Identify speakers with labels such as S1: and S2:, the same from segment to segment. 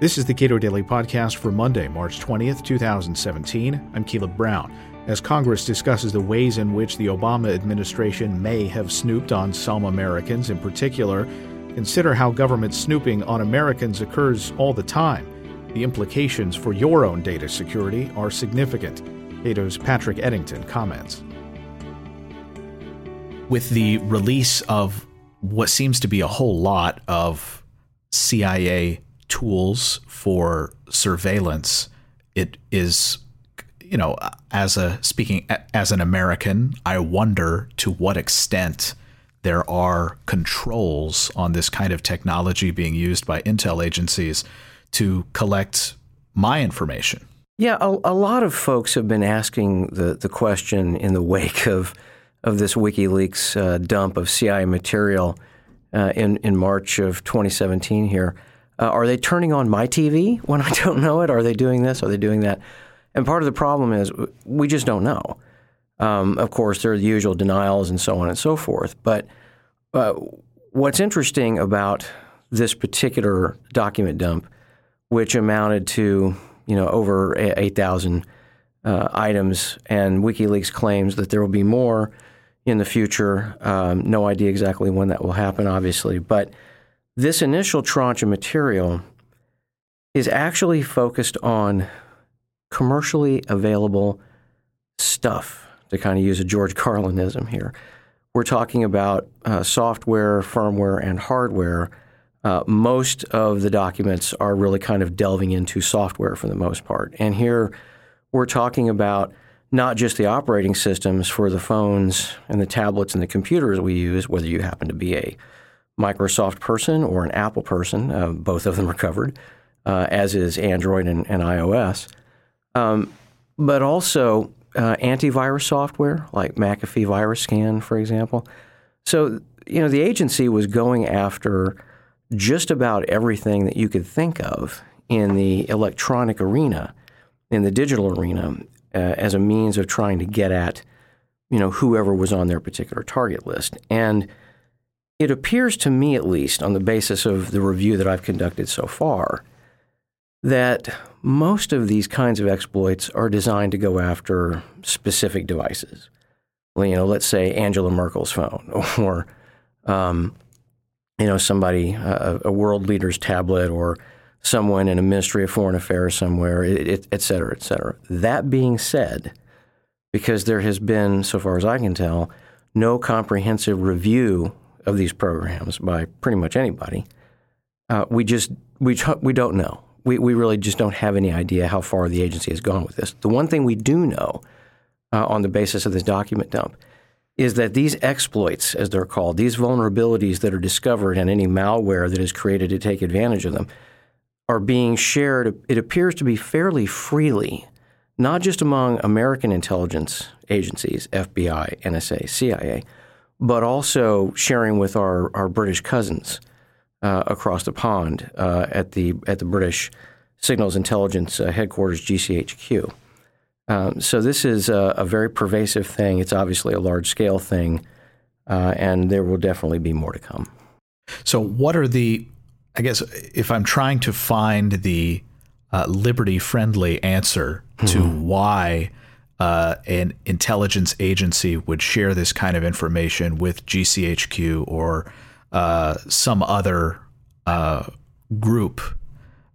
S1: This is the Cato Daily Podcast for Monday, March 20th, 2017. I'm Caleb Brown. As Congress discusses the ways in which the Obama administration may have snooped on some Americans in particular, consider how government snooping on Americans occurs all the time. The implications for your own data security are significant. Cato's Patrick Eddington comments.
S2: With the release of what seems to be a whole lot of CIA tools for surveillance, it is, you know, as a speaking as an American, I wonder to what extent there are controls on this kind of technology being used by intel agencies to collect my information.
S3: Yeah, a, a lot of folks have been asking the, the question in the wake of of this WikiLeaks uh, dump of CIA material uh, in in March of 2017 here. Uh, are they turning on my TV when I don't know it? Are they doing this? Are they doing that? And part of the problem is we just don't know. Um, of course, there are the usual denials and so on and so forth. But uh, what's interesting about this particular document dump, which amounted to you know over eight thousand uh, items, and WikiLeaks claims that there will be more in the future. Um, no idea exactly when that will happen, obviously, but this initial tranche of material is actually focused on commercially available stuff, to kind of use a George Carlinism here. We're talking about uh, software, firmware, and hardware. Uh, most of the documents are really kind of delving into software for the most part. And here we're talking about not just the operating systems for the phones and the tablets and the computers we use, whether you happen to be a Microsoft person or an Apple person. Uh, both of them are covered, uh, as is Android and, and iOS. Um, but also uh, antivirus software like McAfee Virus Scan, for example. So, you know, the agency was going after just about everything that you could think of in the electronic arena, in the digital arena, uh, as a means of trying to get at, you know, whoever was on their particular target list. And it appears to me, at least, on the basis of the review that I've conducted so far, that most of these kinds of exploits are designed to go after specific devices. Well, you know, let's say Angela Merkel's phone, or um, you know, somebody, a, a, world leader's tablet, or someone in a Ministry of Foreign Affairs somewhere, it, it, et cetera, et cetera. That being said, because there has been, so far as I can tell, no comprehensive review of these programs by pretty much anybody. Uh, we just we we don't know. We we really just don't have any idea how far the agency has gone with this. The one thing we do know uh, on the basis of this document dump is that these exploits, as they're called, these vulnerabilities that are discovered and any malware that is created to take advantage of them, are being shared. It appears to be fairly freely, not just among American intelligence agencies, FBI, NSA, CIA but also sharing with our, our British cousins uh, across the pond uh, at the at the British Signals Intelligence uh, headquarters, GCHQ. Um, so this is a, a, very pervasive thing. It's obviously a large scale thing, uh, and there will definitely be more to come.
S2: So, what are the? I guess if I'm trying to find the uh, liberty friendly answer to mm-hmm. why uh, an intelligence agency would share this kind of information with GCHQ or uh, some other uh, group.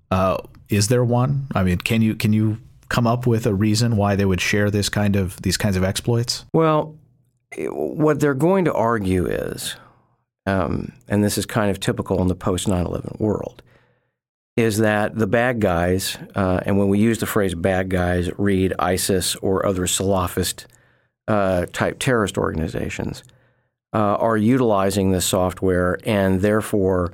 S2: Uh, is there one? I mean, can you can you come up with a reason why they would share this kind of these kinds of exploits?
S3: Well, what they're going to argue is, um, and this is kind of typical in the post 9/11 world, is that the bad guys, uh, and when we use the phrase bad guys, read ISIS or other Salafist uh, type terrorist organizations, uh, are utilizing this software, and therefore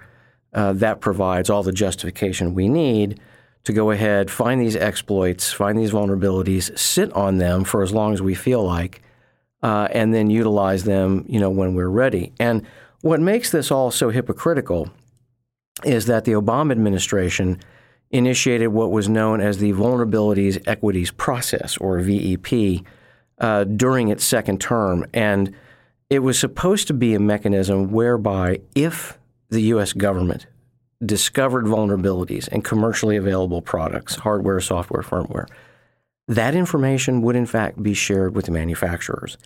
S3: uh, that provides all the justification we need to go ahead, find these exploits, find these vulnerabilities, sit on them for as long as we feel like, uh, and then utilize them, you know, when we're ready. And what makes this all so hypocritical is that the Obama administration initiated what was known as the Vulnerabilities Equities Process, or VEP, uh, during its second term. And it was supposed to be a mechanism whereby if the U.S. government discovered vulnerabilities in commercially available products, hardware, software, firmware, that information would in fact be shared with the manufacturers.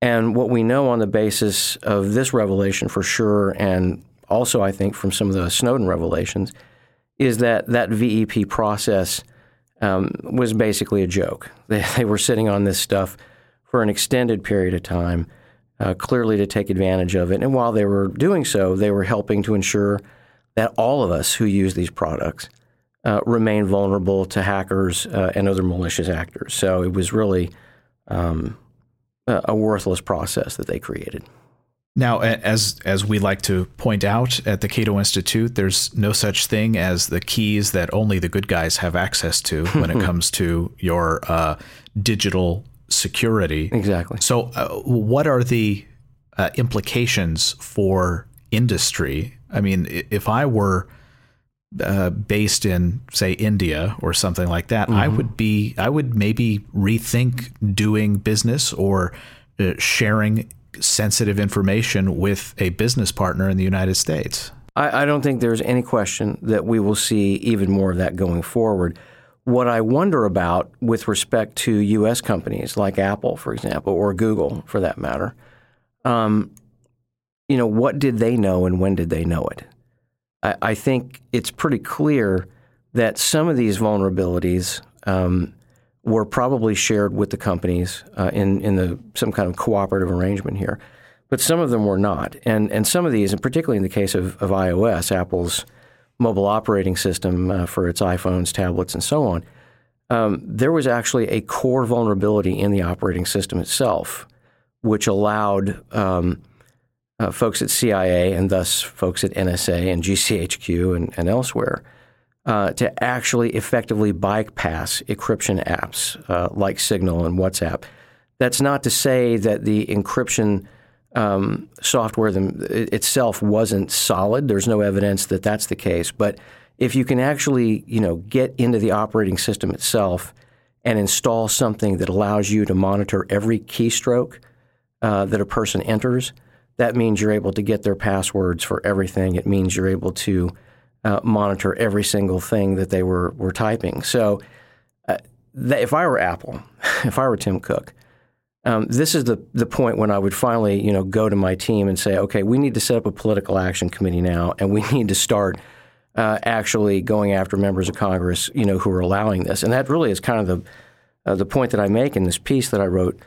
S3: And what we know on the basis of this revelation for sure, and also I think from some of the Snowden revelations, is that that VEP process um, was basically a joke. They, they, were sitting on this stuff for an extended period of time, uh, clearly to take advantage of it. And while they were doing so, they were helping to ensure that all of us who use these products uh, remain vulnerable to hackers uh, and other malicious actors. So it was really um, a worthless process that they created.
S2: Now, as as we like to point out at the Cato Institute, there's no such thing as the keys that only the good guys have access to when it comes to your uh, digital security.
S3: Exactly.
S2: So, uh, what are the uh, implications for industry? I mean, if I were uh, based in, say, India or something like that, mm-hmm. I would be, I would maybe rethink doing business or uh, sharing sensitive information with a business partner in the United States.
S3: I, I don't think there's any question that we will see even more of that going forward. What I wonder about with respect to U.S. companies like Apple, for example, or Google for that matter, um, you know, what did they know and when did they know it? I, I think it's pretty clear that some of these vulnerabilities um, were probably shared with the companies uh, in in the some kind of cooperative arrangement here, but some of them were not, and and some of these, and particularly in the case of, of iOS, Apple's mobile operating system uh, for its iPhones, tablets, and so on, um, there was actually a core vulnerability in the operating system itself, which allowed um, uh, folks at CIA and thus folks at NSA and GCHQ and, and elsewhere uh, to actually effectively bypass encryption apps uh, like Signal and WhatsApp. That's not to say that the encryption um, software them, itself wasn't solid. There's no evidence that that's the case. But if you can actually, you know, get into the operating system itself and install something that allows you to monitor every keystroke uh, that a person enters, that means you're able to get their passwords for everything. It means you're able to uh, monitor every single thing that they were were typing. So, uh, if I were Apple, if I were Tim Cook, um, this is the the point when I would finally, you know, go to my team and say, okay, we need to set up a political action committee now, and we need to start uh, actually going after members of Congress, you know, who are allowing this. And that really is kind of the uh, the point that I make in this piece that I wrote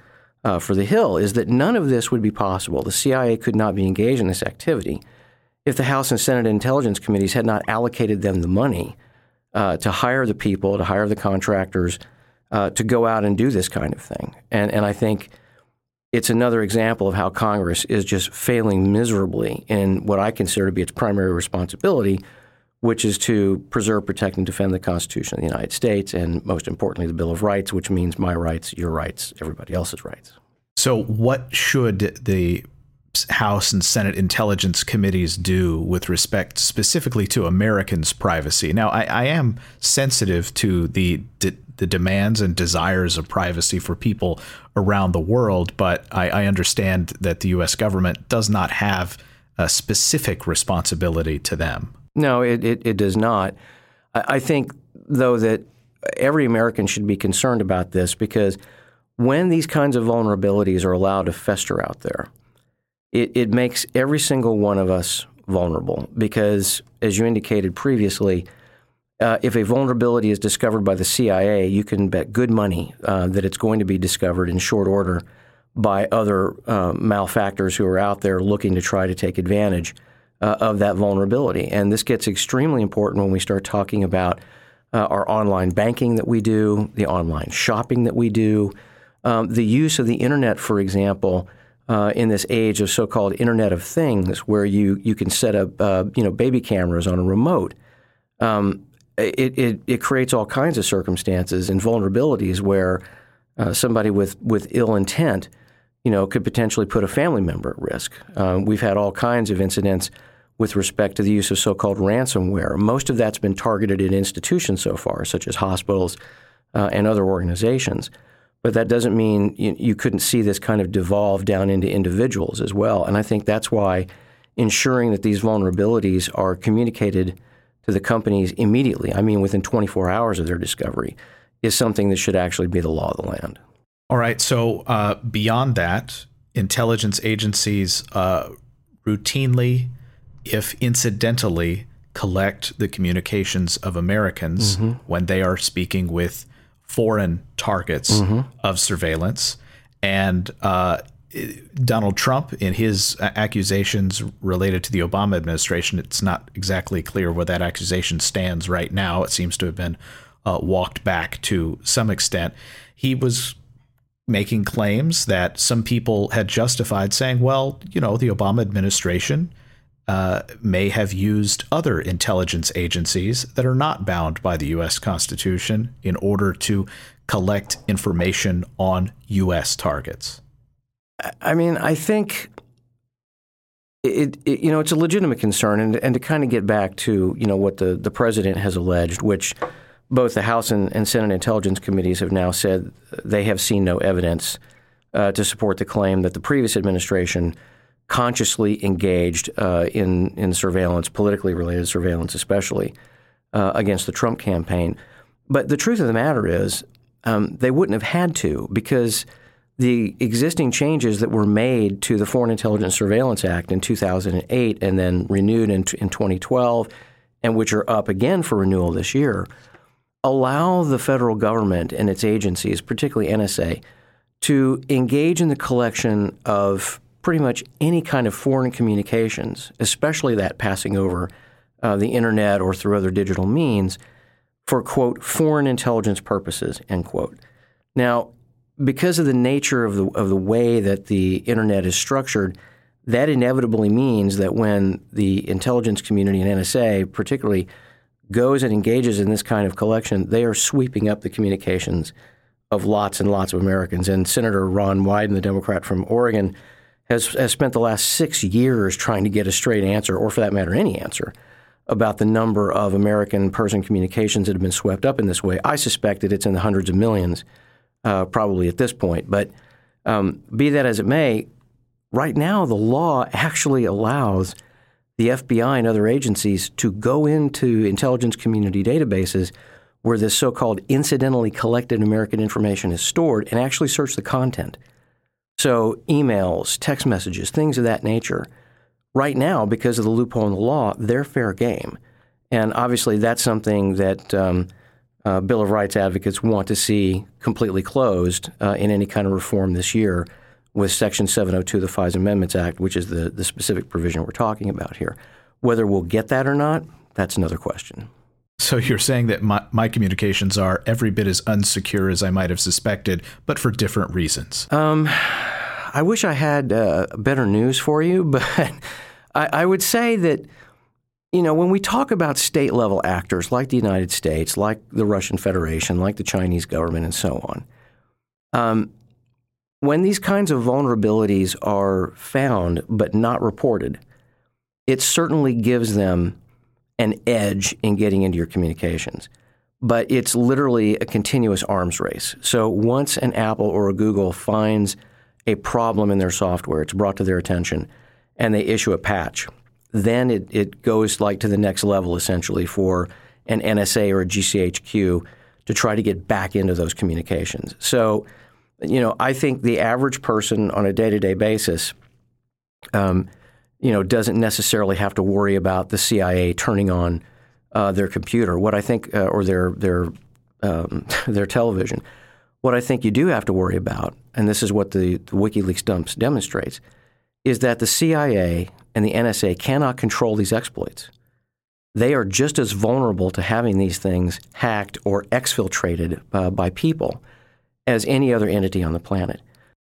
S3: uh, for the Hill is that none of this would be possible. The CIA could not be engaged in this activity if the House and Senate Intelligence Committees had not allocated them the money uh, to hire the people, to hire the contractors, uh, to go out and do this kind of thing. And, and I think it's another example of how Congress is just failing miserably in what I consider to be its primary responsibility, which is to preserve, protect, and defend the Constitution of the United States, and most importantly, the Bill of Rights, which means my rights, your rights, everybody else's rights.
S2: So, what should the House and Senate intelligence committees do with respect specifically to Americans' privacy. Now, I, I am sensitive to the, de- the demands and desires of privacy for people around the world, but I, I understand that the U.S. government does not have a specific responsibility to them.
S3: No, it, it, it does not. I, I think, though, that every American should be concerned about this because when these kinds of vulnerabilities are allowed to fester out there, it, it makes every single one of us vulnerable because, as you indicated previously, uh, if a vulnerability is discovered by the CIA, you can bet good money uh, that it's going to be discovered in short order by other uh, malefactors who are out there looking to try to take advantage uh, of that vulnerability. And this gets extremely important when we start talking about uh, our online banking that we do, the online shopping that we do, um, the use of the internet, for example uh, in this age of so-called Internet of Things, where you you can set up uh, you know baby cameras on a remote. Um, it, it, it creates all kinds of circumstances and vulnerabilities where uh, somebody with with ill intent, you know, could potentially put a family member at risk. Um, we've had all kinds of incidents with respect to the use of so-called ransomware. Most of that's been targeted at institutions so far, such as hospitals uh, and other organizations. But that doesn't mean you, you couldn't see this kind of devolve down into individuals as well. And I think that's why ensuring that these vulnerabilities are communicated to the companies immediately, I mean within 24 hours of their discovery, is something that should actually be the law of the land.
S2: All right. So uh, beyond that, intelligence agencies uh, routinely, if incidentally, collect the communications of Americans mm-hmm. when they are speaking with foreign targets mm-hmm. of surveillance. And uh, Donald Trump, in his accusations related to the Obama administration, it's not exactly clear where that accusation stands right now. It seems to have been uh, walked back to some extent. He was making claims that some people had justified saying, well, you know, the Obama administration uh, may have used other intelligence agencies that are not bound by the U.S. Constitution in order to collect information on U.S. targets.
S3: I mean, I think it, it, you know it's a legitimate concern, and and to kind of get back to you know what the the president has alleged, which both the House and, and Senate Intelligence Committees have now said they have seen no evidence uh, to support the claim that the previous administration consciously engaged uh, in in surveillance, politically related surveillance, especially uh, against the Trump campaign. But the truth of the matter is, um, they wouldn't have had to because the existing changes that were made to the Foreign Intelligence Surveillance Act in 2008 and then renewed in, in 2012, and which are up again for renewal this year, allow the federal government and its agencies, particularly NSA, to engage in the collection of pretty much any kind of foreign communications, especially that passing over uh, the internet or through other digital means, for quote foreign intelligence purposes end quote. Now, because of the nature of the of the way that the internet is structured, that inevitably means that when the intelligence community and NSA, particularly, goes and engages in this kind of collection, they are sweeping up the communications of lots and lots of Americans. And Senator Ron Wyden, the Democrat from Oregon, has, has spent the last six years trying to get a straight answer, or for that matter, any answer, about the number of American person communications that have been swept up in this way. I suspect that it's in the hundreds of millions uh, probably at this point. But um, be that as it may, right now the law actually allows the FBI and other agencies to go into intelligence community databases where this so called incidentally collected American information is stored and actually search the content. So, emails, text messages, things of that nature. Right now, because of the loophole in the law, they're fair game. And obviously, that's something that um, uh, Bill of Rights advocates want to see completely closed uh, in any kind of reform this year with Section 702 of the FISA Amendments Act, which is the, the specific provision we're talking about here. Whether we'll get that or not, that's another question.
S2: So you're saying that my, my communications are every bit as unsecure as I might have suspected, but for different reasons. Um,
S3: I wish I had uh, better news for you, but I, I would say that you know, when we talk about state level actors like the United States, like the Russian Federation, like the Chinese government, and so on, um, when these kinds of vulnerabilities are found but not reported, it certainly gives them an edge in getting into your communications. But it's literally a continuous arms race. So once an Apple or a Google finds a problem in their software, it's brought to their attention, and they issue a patch then it, it goes like to the next level essentially for an NSA or a GCHQ to try to get back into those communications. So, you know, I think the average person on a day to day basis, um, you know, doesn't necessarily have to worry about the CIA turning on uh, their computer. What I think, uh, or their their um, their television. What I think you do have to worry about, and this is what the, the WikiLeaks dumps demonstrates, is that the CIA and the NSA cannot control these exploits. They are just as vulnerable to having these things hacked or exfiltrated uh, by people as any other entity on the planet.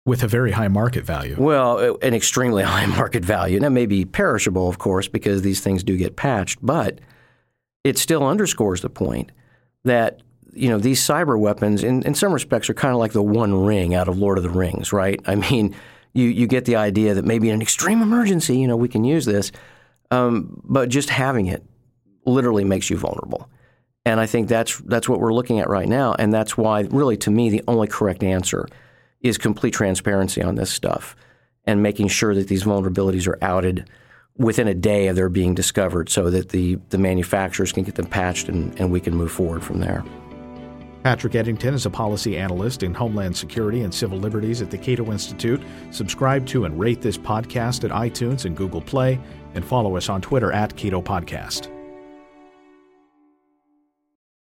S2: With a very high market value.
S3: Well, an extremely high market value. That may be perishable, of course, because these things do get patched, but it still underscores the point that you know these cyber weapons in, in some respects are kind of like the one ring out of Lord of the Rings, right? I mean, you you get the idea that maybe in an extreme emergency, you know, we can use this. Um, but just having it literally makes you vulnerable. And I think that's that's what we're looking at right now, and that's why, really, to me, the only correct answer is complete transparency on this stuff and making sure that these vulnerabilities are outed within a day of their being discovered so that the, the manufacturers can get them patched and, and we can move forward from there.
S2: Patrick Eddington is a policy analyst in Homeland Security and Civil Liberties at the Cato Institute. Subscribe to and rate this podcast at iTunes and Google Play, and follow us on Twitter at Cato Podcast.